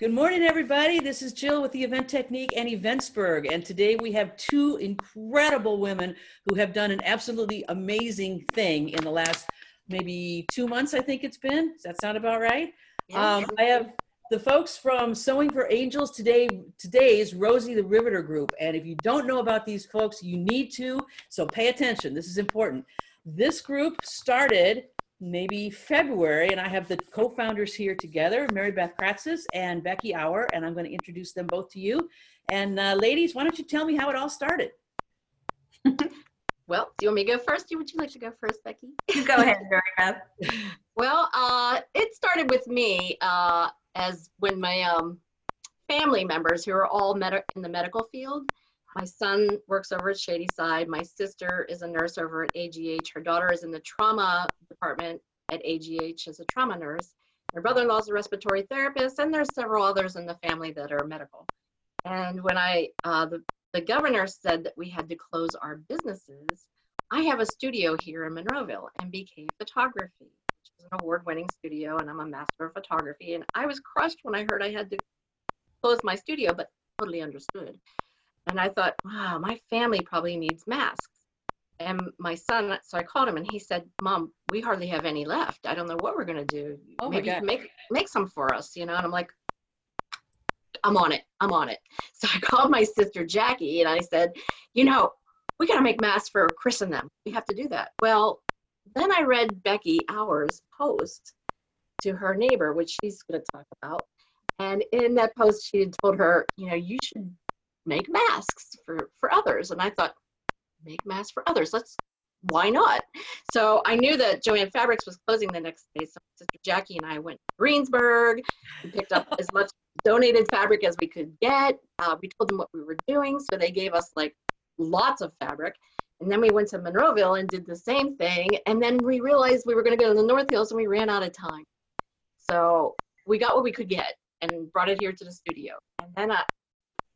Good morning, everybody. This is Jill with the Event Technique and Eventsburg. And today we have two incredible women who have done an absolutely amazing thing in the last maybe two months, I think it's been. Does that sound about right? Um, I have the folks from Sewing for Angels today. Today's Rosie the Riveter Group. And if you don't know about these folks, you need to. So pay attention. This is important. This group started maybe February, and I have the co-founders here together, Mary Beth Kratsas and Becky Auer, and I'm going to introduce them both to you. And uh, ladies, why don't you tell me how it all started? Well, do you want me to go first? Would you like to go first, Becky? You go ahead, Mary Beth. Well, uh, it started with me uh, as when my um, family members, who are all med- in the medical field, my son works over at Shadyside. My sister is a nurse over at AGH. Her daughter is in the trauma department at AGH as a trauma nurse. Her brother-in-law is a respiratory therapist, and there's several others in the family that are medical. And when I, uh, the, the governor said that we had to close our businesses, I have a studio here in Monroeville, MBK Photography, which is an award-winning studio, and I'm a master of photography. And I was crushed when I heard I had to close my studio, but totally understood. And I thought, wow, my family probably needs masks. And my son, so I called him and he said, Mom, we hardly have any left. I don't know what we're going to do. Oh Maybe you can make, make some for us, you know? And I'm like, I'm on it. I'm on it. So I called my sister Jackie and I said, you know, we got to make masks for Chris and them. We have to do that. Well, then I read Becky Auer's post to her neighbor, which she's going to talk about. And in that post, she had told her, you know, you should make masks for for others. And i thought make masks for others. Let's why not? So i knew that joanne fabrics was closing the next day so sister jackie and i went to greensburg and picked up as much donated fabric as we could get. Uh, we told them what we were doing. So they gave us like lots of fabric. And then we went to monroeville and did the same thing. And then we realized we were going to go to the north hills and we ran out of time. So we got what we could get and brought it here to the studio. And then i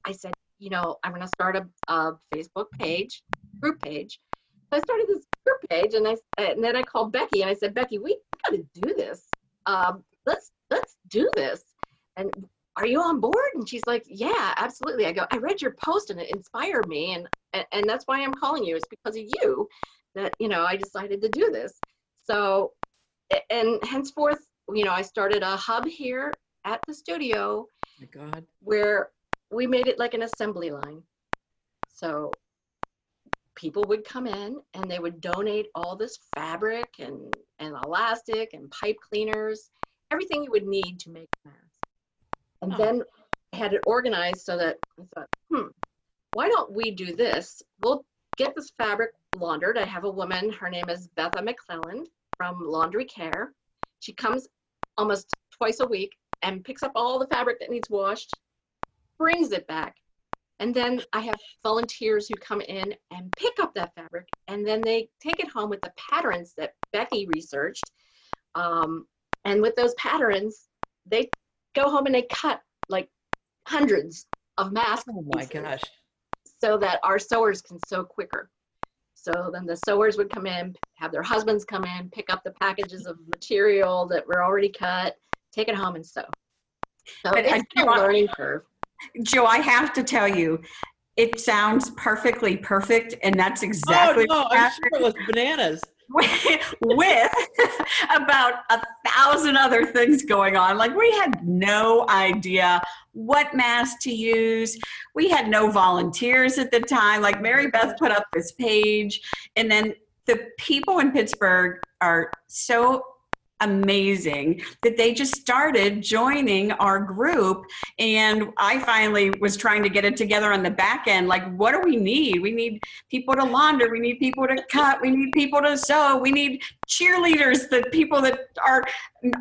I said, you know, I'm going to start a, a Facebook page, group page. So I started this group page, and I and then I called Becky, and I said, Becky, we got to do this. Um, let's let's do this. And are you on board? And she's like, Yeah, absolutely. I go, I read your post, and it inspired me, and and, and that's why I'm calling you. It's because of you that you know I decided to do this. So, and henceforth, you know, I started a hub here at the studio my God. where we made it like an assembly line. So people would come in and they would donate all this fabric and, and elastic and pipe cleaners, everything you would need to make a mask. And Oh. then I had it organized so that I thought, hmm, why don't we do this? We'll get this fabric laundered. I have a woman, her name is Betha McClelland from Laundry Care. She comes almost twice a week and picks up all the fabric that needs washed brings it back. And then I have volunteers who come in and pick up that fabric and then they take it home with the patterns that Becky researched. Um, and with those patterns, they go home and they cut like hundreds of masks Oh my gosh. so that our sewers can sew quicker. So then the sewers would come in, have their husbands come in, pick up the packages of material that were already cut, take it home and sew. So But it's do a learning curve. Joe, I have to tell you, it sounds perfectly perfect, and that's exactly. Oh, exactly no, what I'm happened sure it was bananas. with about a thousand other things going on. Like we had no idea what mask to use. We had no volunteers at the time. Like Mary Beth put up this page, and then the people in Pittsburgh are so amazing that they just started joining our group. And i finally was trying to get it together on the back end like what do we need? We need people to launder we need people to cut we need people to sew we need cheerleaders the people that are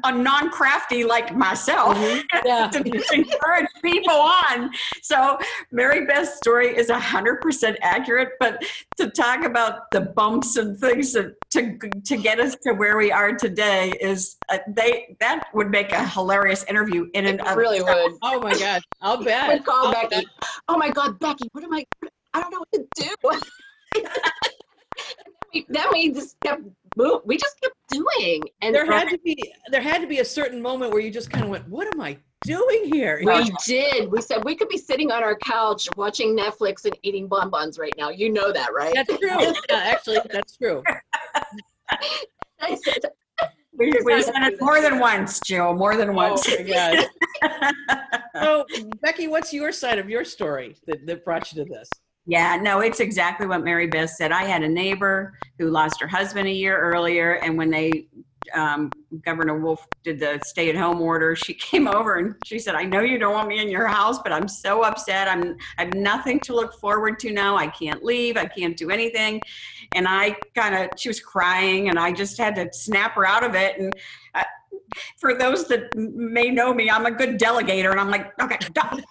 are non-crafty like myself Mhm. Yeah. to encourage people on so mary beth's story is 100% accurate but to talk about the bumps and things that, to to get us to where we are today is uh, they that would make a hilarious interview in It of really would. Oh my gosh. I'll bet. call I'll Becky. bet. Oh my God, Becky, what am I? I don't know what to do. and then we, then we just kept move. We just kept doing, and There had to be there had to be a certain moment where you just kind of went, "What am I doing here?" we did. We said we could be sitting on our couch watching Netflix and eating bonbons right now. You know that, right? That's true. Yeah, actually, that's true. I said, We, we said it more than once, Jill, more than oh once. Oh my gosh. So, Becky, what's your side of your story that, that brought you to this? Yeah, no, it's exactly what Mary Beth said. I had a neighbor who lost her husband a year earlier, and when they um, Governor Wolf did the stay-at-home order, she came over and she said, "I know you don't want me in your house, but I'm so upset. I'm I have nothing to look forward to now. I can't leave. I can't do anything." And I kind of, she was crying, and I just had to snap her out of it. And uh, for those that may know me, I'm a good delegator, and I'm like, "Okay, do-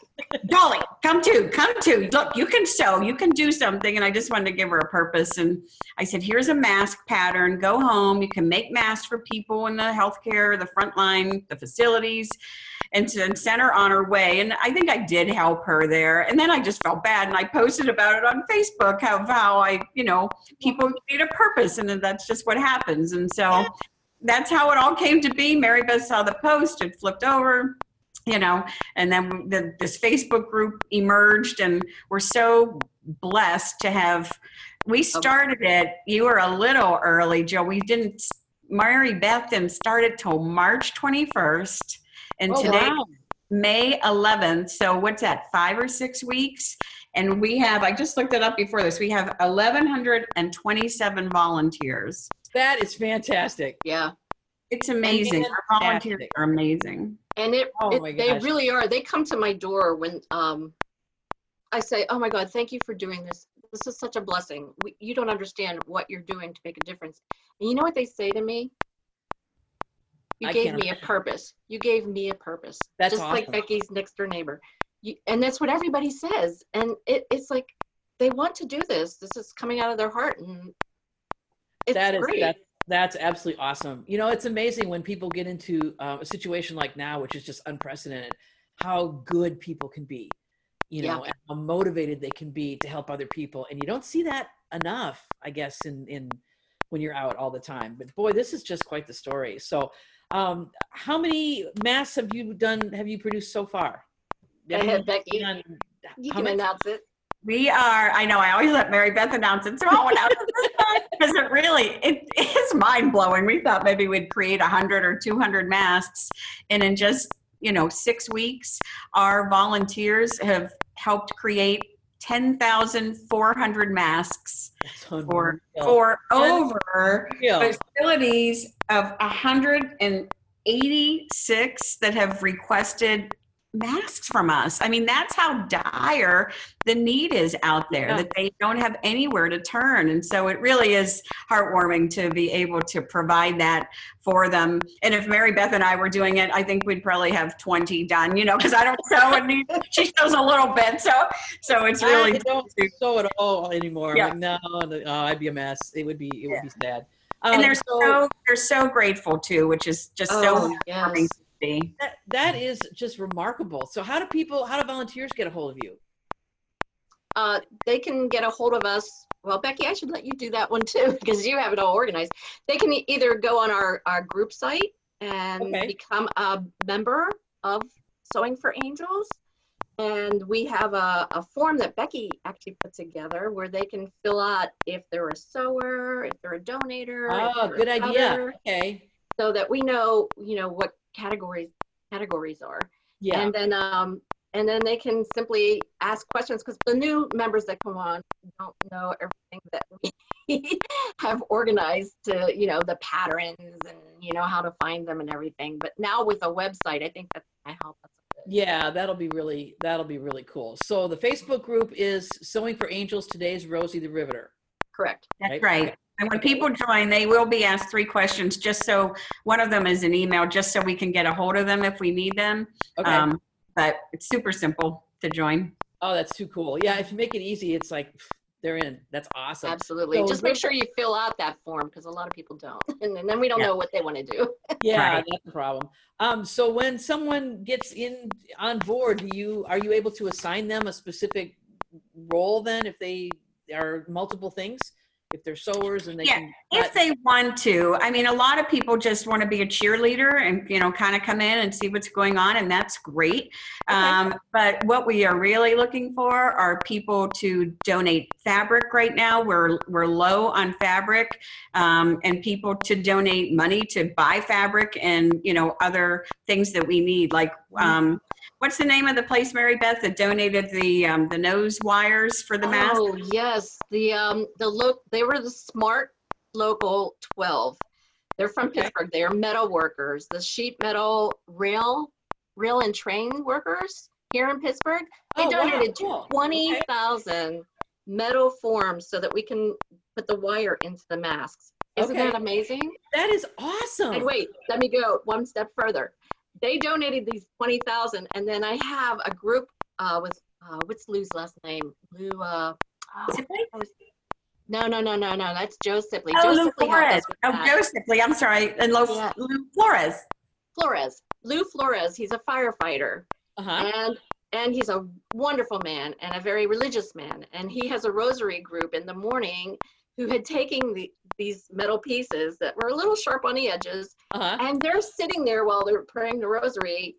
Dolly, come to, come to. Look, you can sew, you can do something. And I just wanted to give her a purpose. And I said, here's a mask pattern. Go home. You can make masks for people in the healthcare, the front line, the facilities, and to send her on her way. And I think I did help her there. And then I just felt bad, and I posted about it on Facebook how how I, you know, people need a purpose, and that's just what happens. And so. That's how it all came to be. Mary Beth saw the post, it flipped over, you know and then the, this facebook group emerged and we're so blessed to have we started it you were a little early joe. We didn't mary beth didn't start it till march 21st and Oh, today wow. may 11th so what's that five or six weeks? And we have i just looked it up before this we have 1127 volunteers That is fantastic. yeah, it's amazing Our volunteers are amazing and it, oh it they really are. They come to my door when um, I say, "Oh my God, thank you for doing this. This is such a blessing. We, you don't understand what you're doing to make a difference." And you know what they say to me? You I gave can't me a purpose. You gave me a purpose. That's just like. Becky's next door neighbor. You, and that's what everybody says. And it, it's like they want to do this. This is coming out of their heart, and it's That is great. that, that's absolutely awesome. You know, it's amazing when people get into uh, a situation like now, which is just unprecedented, how good people can be. You Yeah. know, and how motivated they can be to help other people, and you don't see that enough, I guess, in in when you're out all the time. But boy, this is just quite the story. So, um, how many masks have you done? Have you produced so far? Go ahead, Becky. Done- You can many- announce it. We are, I know, I always let Mary Beth announce it, so I'll announce it this time because it really, it is mind blowing. We thought maybe we'd create 100 or 200 masks, and in just, you know, six weeks, our volunteers have helped create 10,400 masks for, for over Unreal. facilities of 186 that have requested masks from us. I mean, that's how dire the need is out there Yeah. that they don't have anywhere to turn. And so it really is heartwarming to be able to provide that for them. And if Mary Beth and I were doing it, I think we'd probably have 20 done, you know, because I don't sew and need, she sews a little bit. So, so it's I really, don't sew at all anymore. Yeah. Like, no, no, oh, I'd be a mess. It would be, it would be sad. and Um, they're so so, they're so grateful too, which is just so Oh, heartwarming yes. To see. that, that is just remarkable. So how do people, how do volunteers get a hold of you? Uh, they can get a hold of us. Well, Becky, I should let you do that one too because you have it all organized. They can either go on our, our group site and Okay. become a member of Sewing for Angels. And we have a, a form that Becky actually put together where they can fill out if they're a sewer, if they're a donator. if Oh, good idea. Okay. So that we know, you know, what categories categories are. Yeah. And then um and then they can simply ask questions because the new members that come on don't know everything that we have organized to, you know, the patterns and you know how to find them and everything. But now with a website, I think that's gonna help us. Yeah, that'll be really that'll be really cool. So the Facebook group is Sewing for Angels. Today's Rosie the Riveter. Correct. That's Right. right. And when people join, they will be asked three questions, just so, one of them is an email, just so we can get a hold of them if we need them. Okay. Um, But it's super simple to join. oh, that's too cool. Yeah, if you make it easy, it's like pff, they're in. That's awesome. Absolutely. So Just what- make sure you fill out that form because a lot of people don't. And then- then we don't Yeah. know what they want to do. Yeah, Right. that's the problem. Um, so when someone gets in on board, do you are you able to assign them a specific role then if they are multiple things? If they're sewers and they Yeah, can. if they want to i mean a lot of people just want to be a cheerleader and you know kind of come in and see what's going on and that's great Okay. um, but what we are really looking for are people to donate fabric right now we're we're low on fabric um, and people to donate money to buy fabric and you know other things that we need like um, what's the name of the place mary beth that donated the um, the nose wires for the mask Oh, yes, the, um, the look, they were the SMART local twelve. They're from Okay. Pittsburgh. They are metal workers, the sheet metal rail, rail and train workers here in Pittsburgh. They Oh, wow, donated cool. twenty Okay. metal forms so that we can put the wire into the masks. Isn't Okay. that amazing? That is awesome. And wait, let me go one step further. They donated these twenty thousand, and then I have a group uh, with uh, what's Lou's last name? Lou. Uh, oh, Sibley? no, no, no, no, no. That's Joe Sipley. Oh, Joe Lou Sipley Flores. Oh, that. Joe Sipley. I'm sorry. And Lou, Yeah. Lou Flores. Flores. Lou Flores. He's a firefighter, Uh-huh. and and he's a wonderful man and a very religious man. And he has a rosary group in the morning who had taken the, these metal pieces that were a little sharp on the edges, Uh-huh. and they're sitting there while they're praying the rosary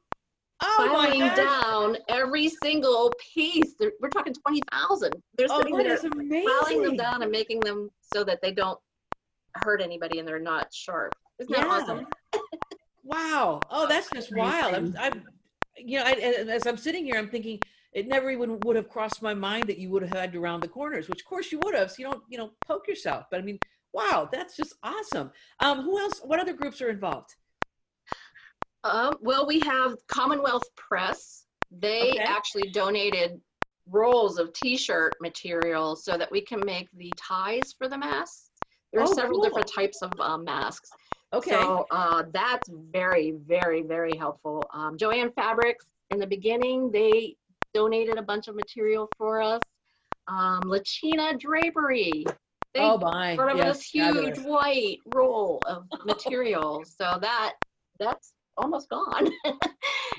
Oh filing down every single piece. They're, we're talking 20,000. They're Oh, sitting that there is filing them down and making them so that they don't hurt anybody and they're not sharp. Isn't that awesome? Wow. Oh, that's just wild. I'm, I'm you know, I, as I'm sitting here, I'm thinking it never even would have crossed my mind that you would have had to round the corners, which of course you would have. So you don't, you know, poke yourself. But I mean, wow, that's just awesome. Um, who else? What other groups are involved? Um, well, we have Commonwealth Press. They Okay. actually donated rolls of t-shirt material so that we can make the ties for the masks. There are Oh, several cool. different types of uh, masks. Okay. So uh, that's very, very, very helpful. Um, Joanne Fabrics, in the beginning, they donated a bunch of material for us. Um, Lachina Drapery, they oh my. brought over yes, this huge fabulous. white roll of material. so that that's almost gone.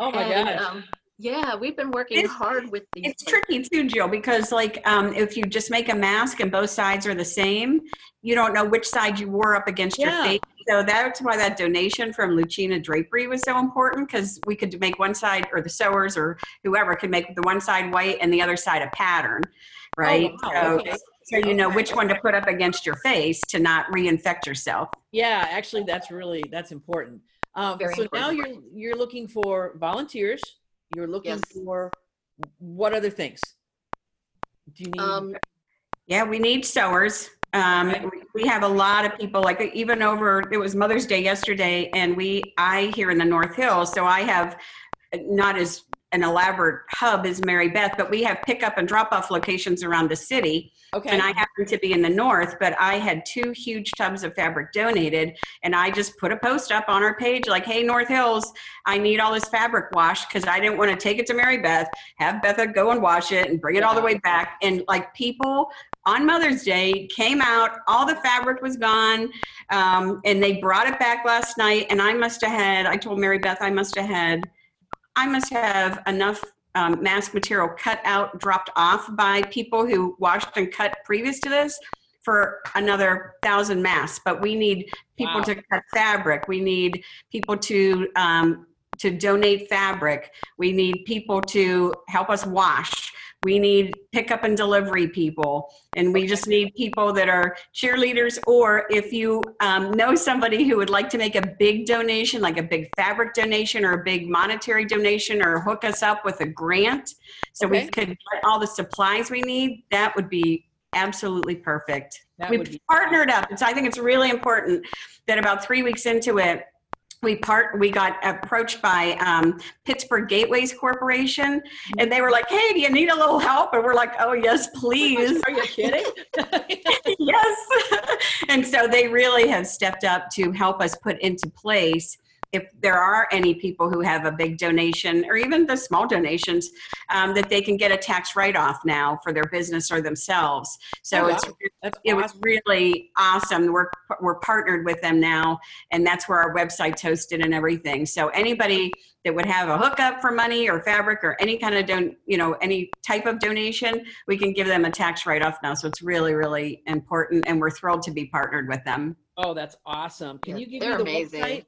Oh my And, gosh. um, yeah, we've been working It's- hard with these. It's tricky too, Jill, because like um, if you just make a mask and both sides are the same, you don't know which side you wore up against Yeah. your face. So that's why that donation from Lucina Drapery was so important because we could make one side, or the sewers or whoever could make the one side white and the other side a pattern, right? wow, so, okay. So you know which one to put up against your face to not reinfect yourself. Yeah, actually, that's really that's important. Um, Very so now you're you're looking for volunteers. You're looking Yes. for what other things? Do you need? Um, Yeah, we need sewers. Um, we- we have a lot of people, like even over, it was Mother's Day yesterday, and we, I here in the North Hills, so I have not as an elaborate hub is Mary Beth, but we have pickup and drop off locations around the city. okay. And I happen to be in the north, but I had two huge tubs of fabric donated, and I just put a post up on our page like, "Hey, North Hills, I need all this fabric washed because I didn't want to take it to Mary Beth, have Betha go and wash it, and bring it all the way back." And like people on Mother's Day came out, all the fabric was gone, um, and they brought it back last night. And I must have had, I told Mary Beth, I must have had, I must have enough um, mask material cut out, dropped off by people who washed and cut previous to this for another thousand masks. But we need people Wow. to cut fabric. We need people to um, to donate fabric. We need people to help us wash. We need pickup and delivery people, and we just need people that are cheerleaders. Or if you um, know somebody who would like to make a big donation, like a big fabric donation or a big monetary donation, or hook us up with a grant so we could get all the supplies we need, that would be absolutely perfect. That we partnered up. so I think it's really important that about three weeks into it, we part we got approached by um, Pittsburgh Gateways Corporation, and they were like, "Hey, do you need a little help?" And we're like, "Oh yes, please." Are you kidding? yes. and so they really have stepped up to help us put into place if there are any people who have a big donation or even the small donations um, that they can get a tax write-off now for their business or themselves so Oh, it's. That's it was really awesome we're we're partnered with them now and that's where our website's hosted and everything so anybody that would have a hookup for money or fabric or any kind of don, you know, any type of donation, we can give them a tax write-off now. So it's really, really important, and we're thrilled to be partnered with them. Oh, that's awesome. Can you give They're me the amazing. website?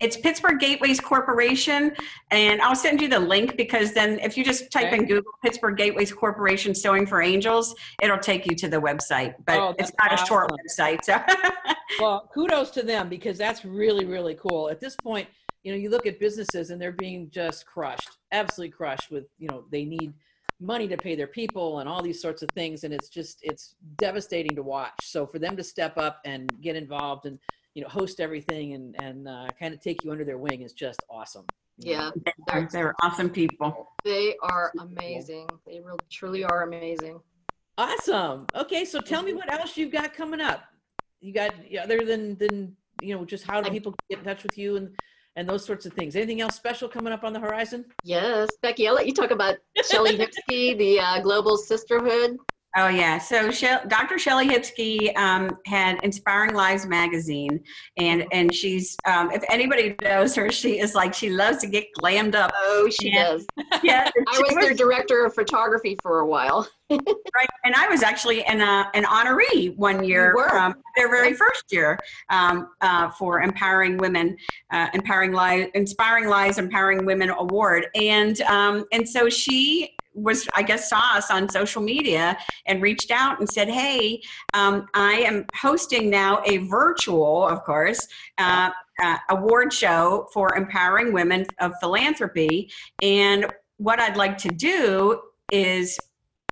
It's Pittsburgh Gateways Corporation, and I'll send you the link because then if you just type in Google Pittsburgh Gateways Corporation Sewing for Angels, it'll take you to the website. But Oh, it's not a short website, so Well, kudos to them because that's really, really cool. At this point, you know, you look at businesses and they're being just crushed, absolutely crushed with, you know, they need money to pay their people and all these sorts of things. And it's just, it's devastating to watch. So for them to step up and get involved and, you know, host everything and, and uh, kind of take you under their wing is just awesome. Yeah, they're, they're awesome people. they are amazing. They really truly are amazing. Awesome. Okay. So tell me what else you've got coming up. You got, other than, than, you know, just how do people get in touch with you and, and those sorts of things. Anything else special coming up on the horizon? Yes, Becky, I'll let you talk about Shelley Hipsky, the uh, Global Sisterhood. Oh yeah. So Dr. Shelley Hipsky um, had Inspiring Lives magazine, and and she's um, if anybody knows her, she is like she loves to get glammed up. Oh, she Yeah. does. Yeah, I was their director of photography for a while. right. And I was actually an uh, an honoree one year, their very first year um, uh, for empowering women, uh, empowering lives, inspiring lives, empowering women award, and um, and so she was I guess saw us on social media and reached out and said, "Hey, um, I am hosting now a virtual, of course, uh, uh, award show for empowering women of philanthropy, and what I'd like to do is."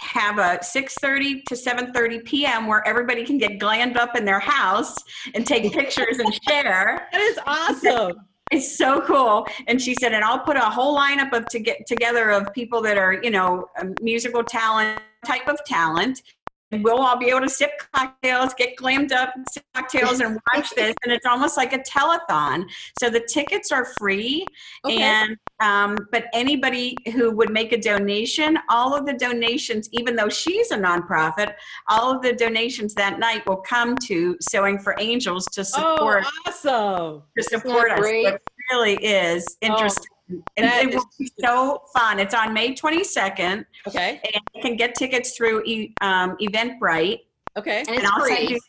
have a 6.30 to 7.30 p.m where everybody can get glammed up in their house and take pictures and share That is awesome. It's so cool. And she said, and I'll put a whole lineup of to get together of people that are, you know, um, musical talent, type of talent. And we'll all be able to sip cocktails, get glammed up, sip cocktails, and watch this. And it's almost like a telethon. So the tickets are free. Okay. And um, but anybody who would make a donation, all of the donations, even though she's a nonprofit, all of the donations that night will come to Sewing for Angels to support oh, awesome. to support us. great? It really is interesting. and that it will be so fun. It's on May 22nd. Okay. And you can get tickets through e- um, Eventbrite. Okay. And it's I'll send free. you-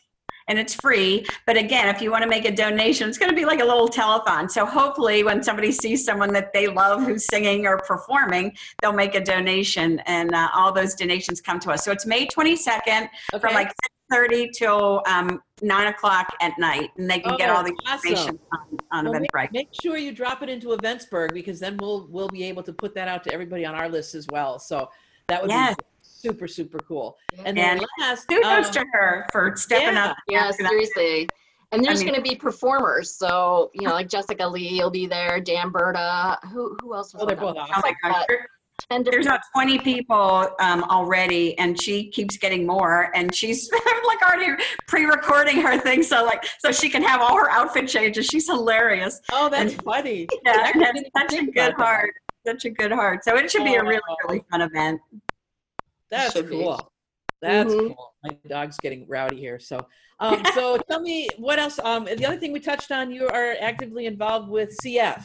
and it's free. But again, if you want to make a donation, it's going to be like a little telethon. So hopefully, when somebody sees someone that they love who's singing or performing, they'll make a donation, and uh, all those donations come to us. So it's May 22nd Okay. from like 6:30 till um, 9 o'clock at night, and they can get Oh, all the awesome. information on, on Well, Eventbrite. make, make sure you drop it into Eventsburg because then we'll we'll be able to put that out to everybody on our list as well. So that would Yes. be super super cool. And then And last, Kudos um, to her for stepping yeah. up. Yeah, seriously. And there's I mean- going to be performers. So, you know, like Jessica Lee will be there, Dan Berta. Who who else was oh, they're both that? Oh my gosh. There- And There's about 20 people um, already, and she keeps getting more. And she's like already pre-recording her thing, so like so she can have all her outfit changes. She's hilarious. Oh, that's funny. Yeah, I and didn't has even such a good about that. heart. Such a good heart. So it should be a really, Oh. really fun event. That's Should be. cool. That's Mhm. cool. My dog's getting rowdy here. So, um, so tell me what else. Um, the other thing we touched on, you are actively involved with CF.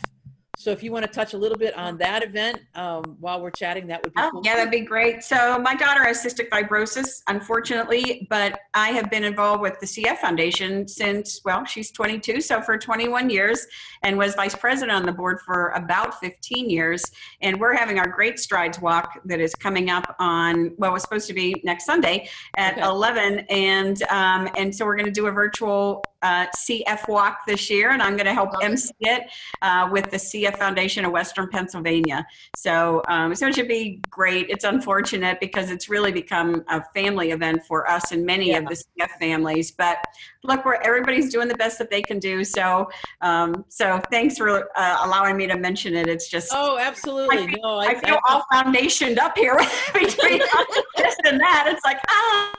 So if you want to touch a little bit on that event um, while we're chatting, that would be Oh, cool. yeah, that'd be great. So my daughter has cystic fibrosis, unfortunately, but I have been involved with the CF Foundation since, well, she's 22, so for 21 years, and was vice president on the board for about 15 years. And we're having our Great Strides Walk that is coming up on, well, it's supposed to be next Sunday at Okay. 11, and um, and so we're going to do a virtual uh, CF Walk this year, and I'm going to help. MC it uh, with the CF Foundation of Western Pennsylvania. So, um, so it should be great. It's unfortunate because it's really become a family event for us and many of the CF families. But look, we're everybody's doing the best that they can do. So, um, so thanks for uh, allowing me to mention it. It's just. Oh, absolutely. no, I, I feel all foundationed up here between this and that. It's like, ah,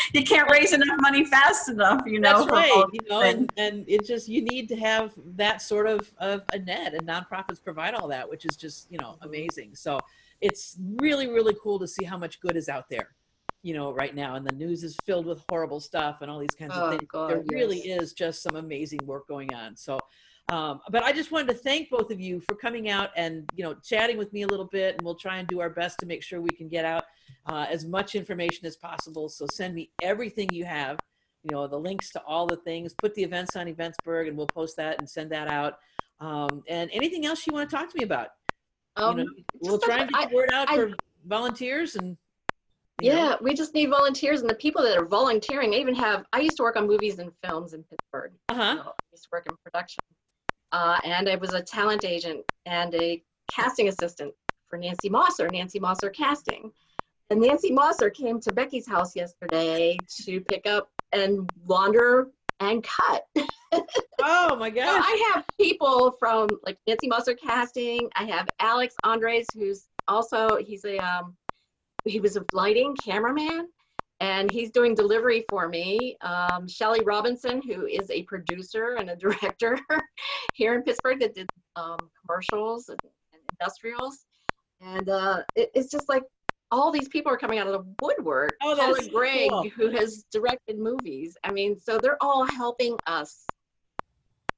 you can't raise enough money fast enough, you know. Right. You know, and, and it just you need to have that sort of, of a net, and nonprofits provide all that, which is just you know amazing. So it's really really cool to see how much good is out there, you know, right now. And the news is filled with horrible stuff and all these kinds Oh, of things. God, there really is just some amazing work going on. So. Um, but I just wanted to thank both of you for coming out and you know chatting with me a little bit, and we'll try and do our best to make sure we can get out uh, as much information as possible. So send me everything you have, you know, the links to all the things. Put the events on Eventsburg, and we'll post that and send that out. Um, and anything else you want to talk to me about? Um, you know, we'll try and get the word out I- for volunteers and. you know. Yeah, we just need volunteers and the people that are volunteering. I even have, I used to work on movies and films in Pittsburgh. Uh-huh. So I used to work in production. Uh, and I was a talent agent and a casting assistant for Nancy Mosser, Nancy Mosser Casting. And Nancy Mosser came to Becky's house yesterday to pick up and launder and cut. Oh my So. I have people from like Nancy Mosser casting. I have Alex Andres, who's also he's a um, he was a lighting cameraman, and he's doing delivery for me. Um, Shelly Robinson, who is a producer and a director here in Pittsburgh that did um, commercials and, and industrials, and uh, it, it's just like all these people are coming out of the woodwork. Oh, that Paula so Gregg, cool. who has directed movies. I mean, so they're all helping us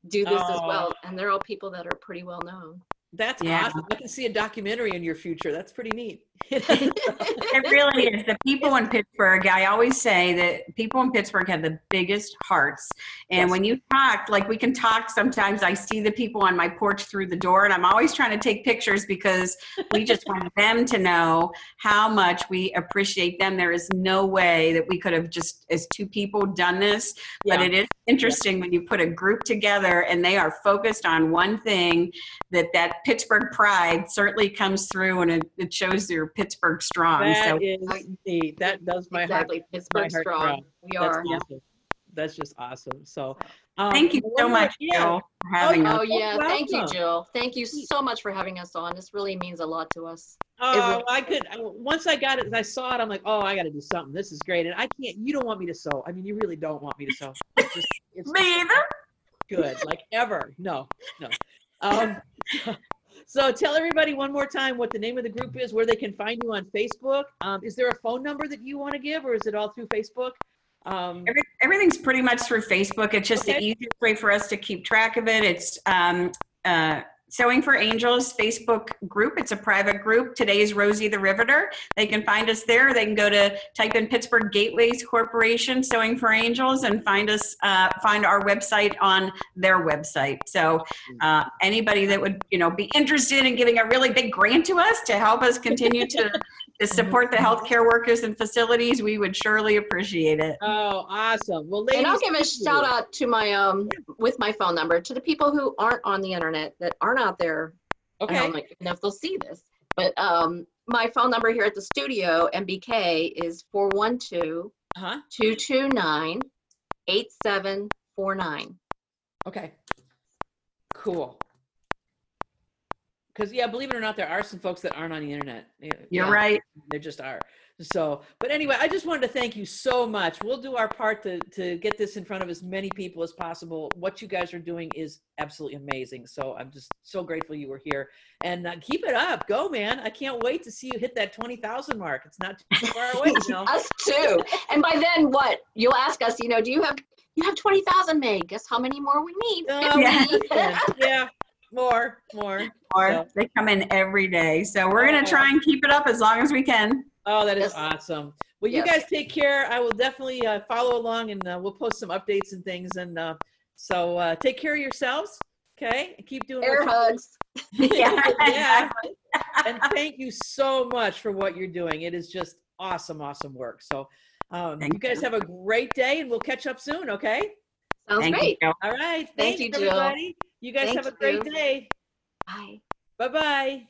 do this as Oh. well, and they're all people that are pretty well known. That's Yeah. awesome. I can see a documentary in your future. That's pretty neat. It really is. The people in Pittsburgh, I always say that people in Pittsburgh have the biggest hearts. And Yes. when you talk, like we can talk sometimes, I see the people on my porch through the door, and I'm always trying to take pictures because we just want them to know how much we appreciate them. There is no way that we could have just, as two people, done this. But it is interesting when you put a group together and they are focused on one thing that that Pittsburgh pride certainly comes through and it, it shows you're Pittsburgh strong. That so is neat. That does my heart. exactly, Pittsburgh heart strong. throb. We heart. are. That's awesome. That's just awesome. So, um, thank you so one more- much, yeah. Jill, for having Oh us. yeah, thank you. Jill. Thank you so much for having us on. This really means a lot to us. Oh, really I could. I- Once I got it, I saw it. I'm like, oh, I got to do something. This is great, and I can't. You don't want me to sew. I mean, you really don't want me to sew. It's just, it's Me either. good. Like ever. No, no. Um, so tell everybody one more time what the name of the group is, where they can find you on Facebook. Um, is there a phone number that you want to give, or is it all through Facebook? Um, Every, everything's pretty much through Facebook. It's just the easiest way for us to keep track of it. It's um, uh, Sewing for Angels Facebook group. It's a private group. Today's Rosie the Riveter. They can find us there. They can go to type in Pittsburgh Gateways Corporation Sewing for Angels and find us uh, find our website on their website. So uh, anybody that would you know be interested in giving a really big grant to us to help us continue to, to support the healthcare workers and facilities, we would surely appreciate it. oh, awesome. Well, ladies, And I'll give a thank shout out to my um with my phone number to the people who aren't on the internet that aren't out there. I Okay. don't like know if they'll see this, but um my phone number here at the studio MBK is 412 Uh-huh. 229 8749. Okay. Cool. Because yeah, believe it or not, there are some folks that aren't on the internet. You're Yeah. right. They just are. So, but anyway, I just wanted to thank you so much. We'll do our part to to get this in front of as many people as possible. What you guys are doing is absolutely amazing. So I'm just so grateful you were here, and uh, keep it up. Go, man! I can't wait to see you hit that twenty thousand mark. It's not too far away, you know. Us too. and by then, what you'll ask us? You know, do you have you have 20,000 made? Guess how many more we need? Oh, Yeah. yeah, more, more. Or So- they come in every day. So we're going to try and keep it up as long as we can. Oh, that is Yes. awesome. Well, you Yes. guys take care. I will definitely uh, follow along and uh, we'll post some updates and things. And uh, so uh, take care of yourselves. Okay. And keep doing Air what hugs. Yeah, yeah. And thank you so much for what you're doing. It is just awesome, awesome work. So um, you guys you. have a great day and we'll catch up soon. Okay. Sounds Thank great. you. All right. Thank Thanks, you, Jill. You guys Thank have a great you. day. Bye. Bye bye.